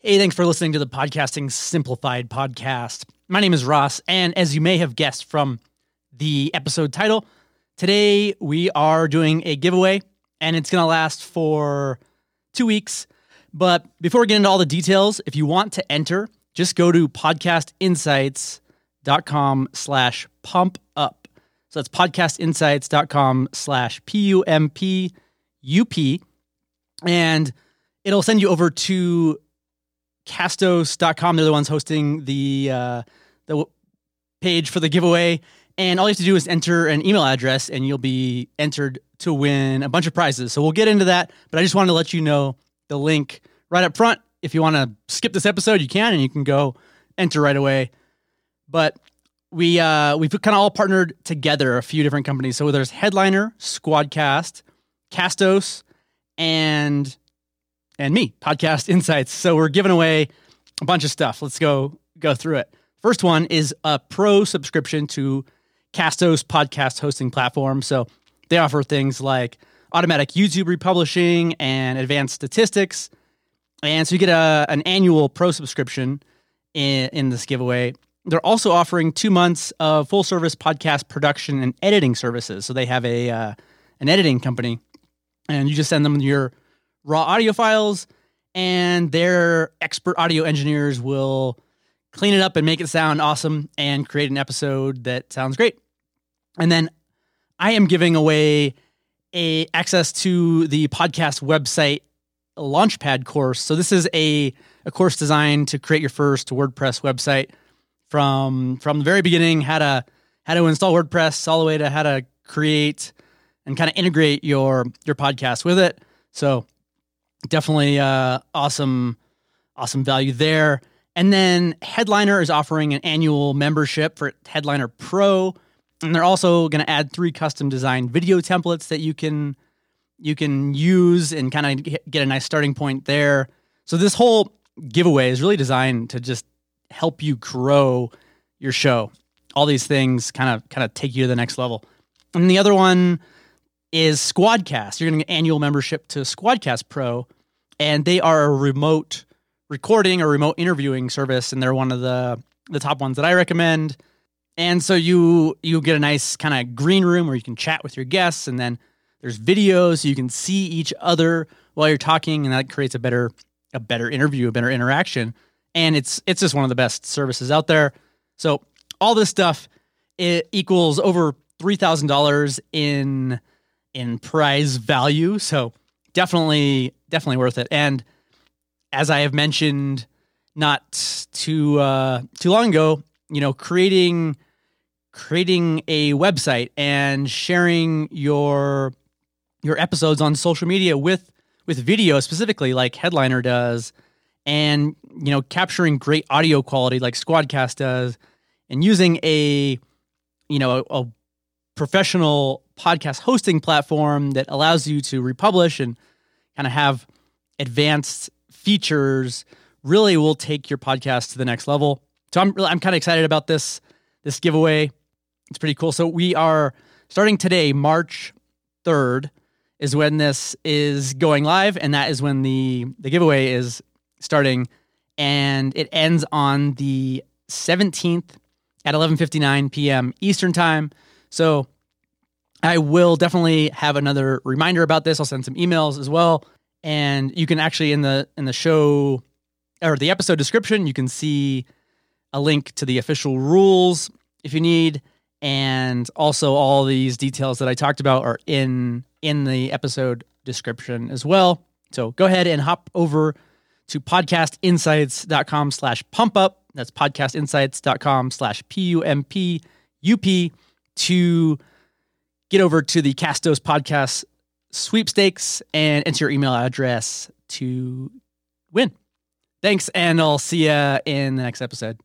Hey, thanks for listening to the Podcasting Simplified podcast. My name is Ross, and as you may have guessed from the episode title, today we are doing a giveaway, and it's going to last for two weeks. But before we get into all the details, if you want to enter, just go to podcastinsights.com slash pump up. So that's podcastinsights.com slash P U M P U P. And it'll send you over to castos.com. They're the ones hosting the uh, the page for the giveaway. And all you have to do is enter an email address and you'll be entered to win a bunch of prizes. So we'll get into that. But I just wanted to let you know the link right up front. If you want to skip this episode, you can and you can go enter right away. But we uh, we've kind of all partnered together a few different companies. So there's Headliner, Squadcast, Castos, and and me, Podcast Insights. So we're giving away a bunch of stuff. Let's go go through it. First one is a pro subscription to Castos podcast hosting platform. So they offer things like automatic YouTube republishing and advanced statistics. And so you get a, an annual pro subscription in, in this giveaway. They're also offering two months of full service podcast production and editing services. So they have a uh, an editing company, and you just send them your raw audio files, and their expert audio engineers will clean it up and make it sound awesome and create an episode that sounds great. And then I am giving away a access to the podcast website launchpad course. So this is a a course designed to create your first WordPress website from from the very beginning, how to how to install WordPress all the way to how to create and kind of integrate your your podcast with it. So definitely uh, awesome awesome value there. And then Headliner is offering an annual membership for Headliner Pro, and they're also going to add three custom designed video templates that you can you can use and kind of get a nice starting point there. So this whole giveaway is really designed to just help you grow your show. All these things kind of kind of take you to the next level. And the other one is Squadcast. You're getting an annual membership to Squadcast Pro, and they are a remote recording or remote interviewing service, and they're one of the the top ones that I recommend. And so you you get a nice kind of green room where you can chat with your guests, and then there's videos so you can see each other while you're talking, and that creates a better a better interview, a better interaction. And it's it's just one of the best services out there. So all this stuff it equals over three thousand dollars in in prize value. So definitely definitely worth it. And as I have mentioned not too uh, too long ago, you know, creating creating a website and sharing your your episodes on social media with with video specifically like headliner does and you know capturing great audio quality like squadcast does and using a you know a, a professional podcast hosting platform that allows you to republish and kind of have advanced features really will take your podcast to the next level. So I'm really, I'm kind of excited about this this giveaway. It's pretty cool. So we are starting today, March 3rd is when this is going live and that is when the the giveaway is starting and it ends on the 17th at 11:59 p.m. Eastern Time. So I will definitely have another reminder about this. I'll send some emails as well. And you can actually in the in the show or the episode description, you can see a link to the official rules if you need. And also all these details that I talked about are in in the episode description as well. So go ahead and hop over to podcastinsights.com slash pump up. That's podcastinsights.com slash P U M P U P to get over to the Castos podcast sweepstakes and enter your email address to win. Thanks, and I'll see you in the next episode.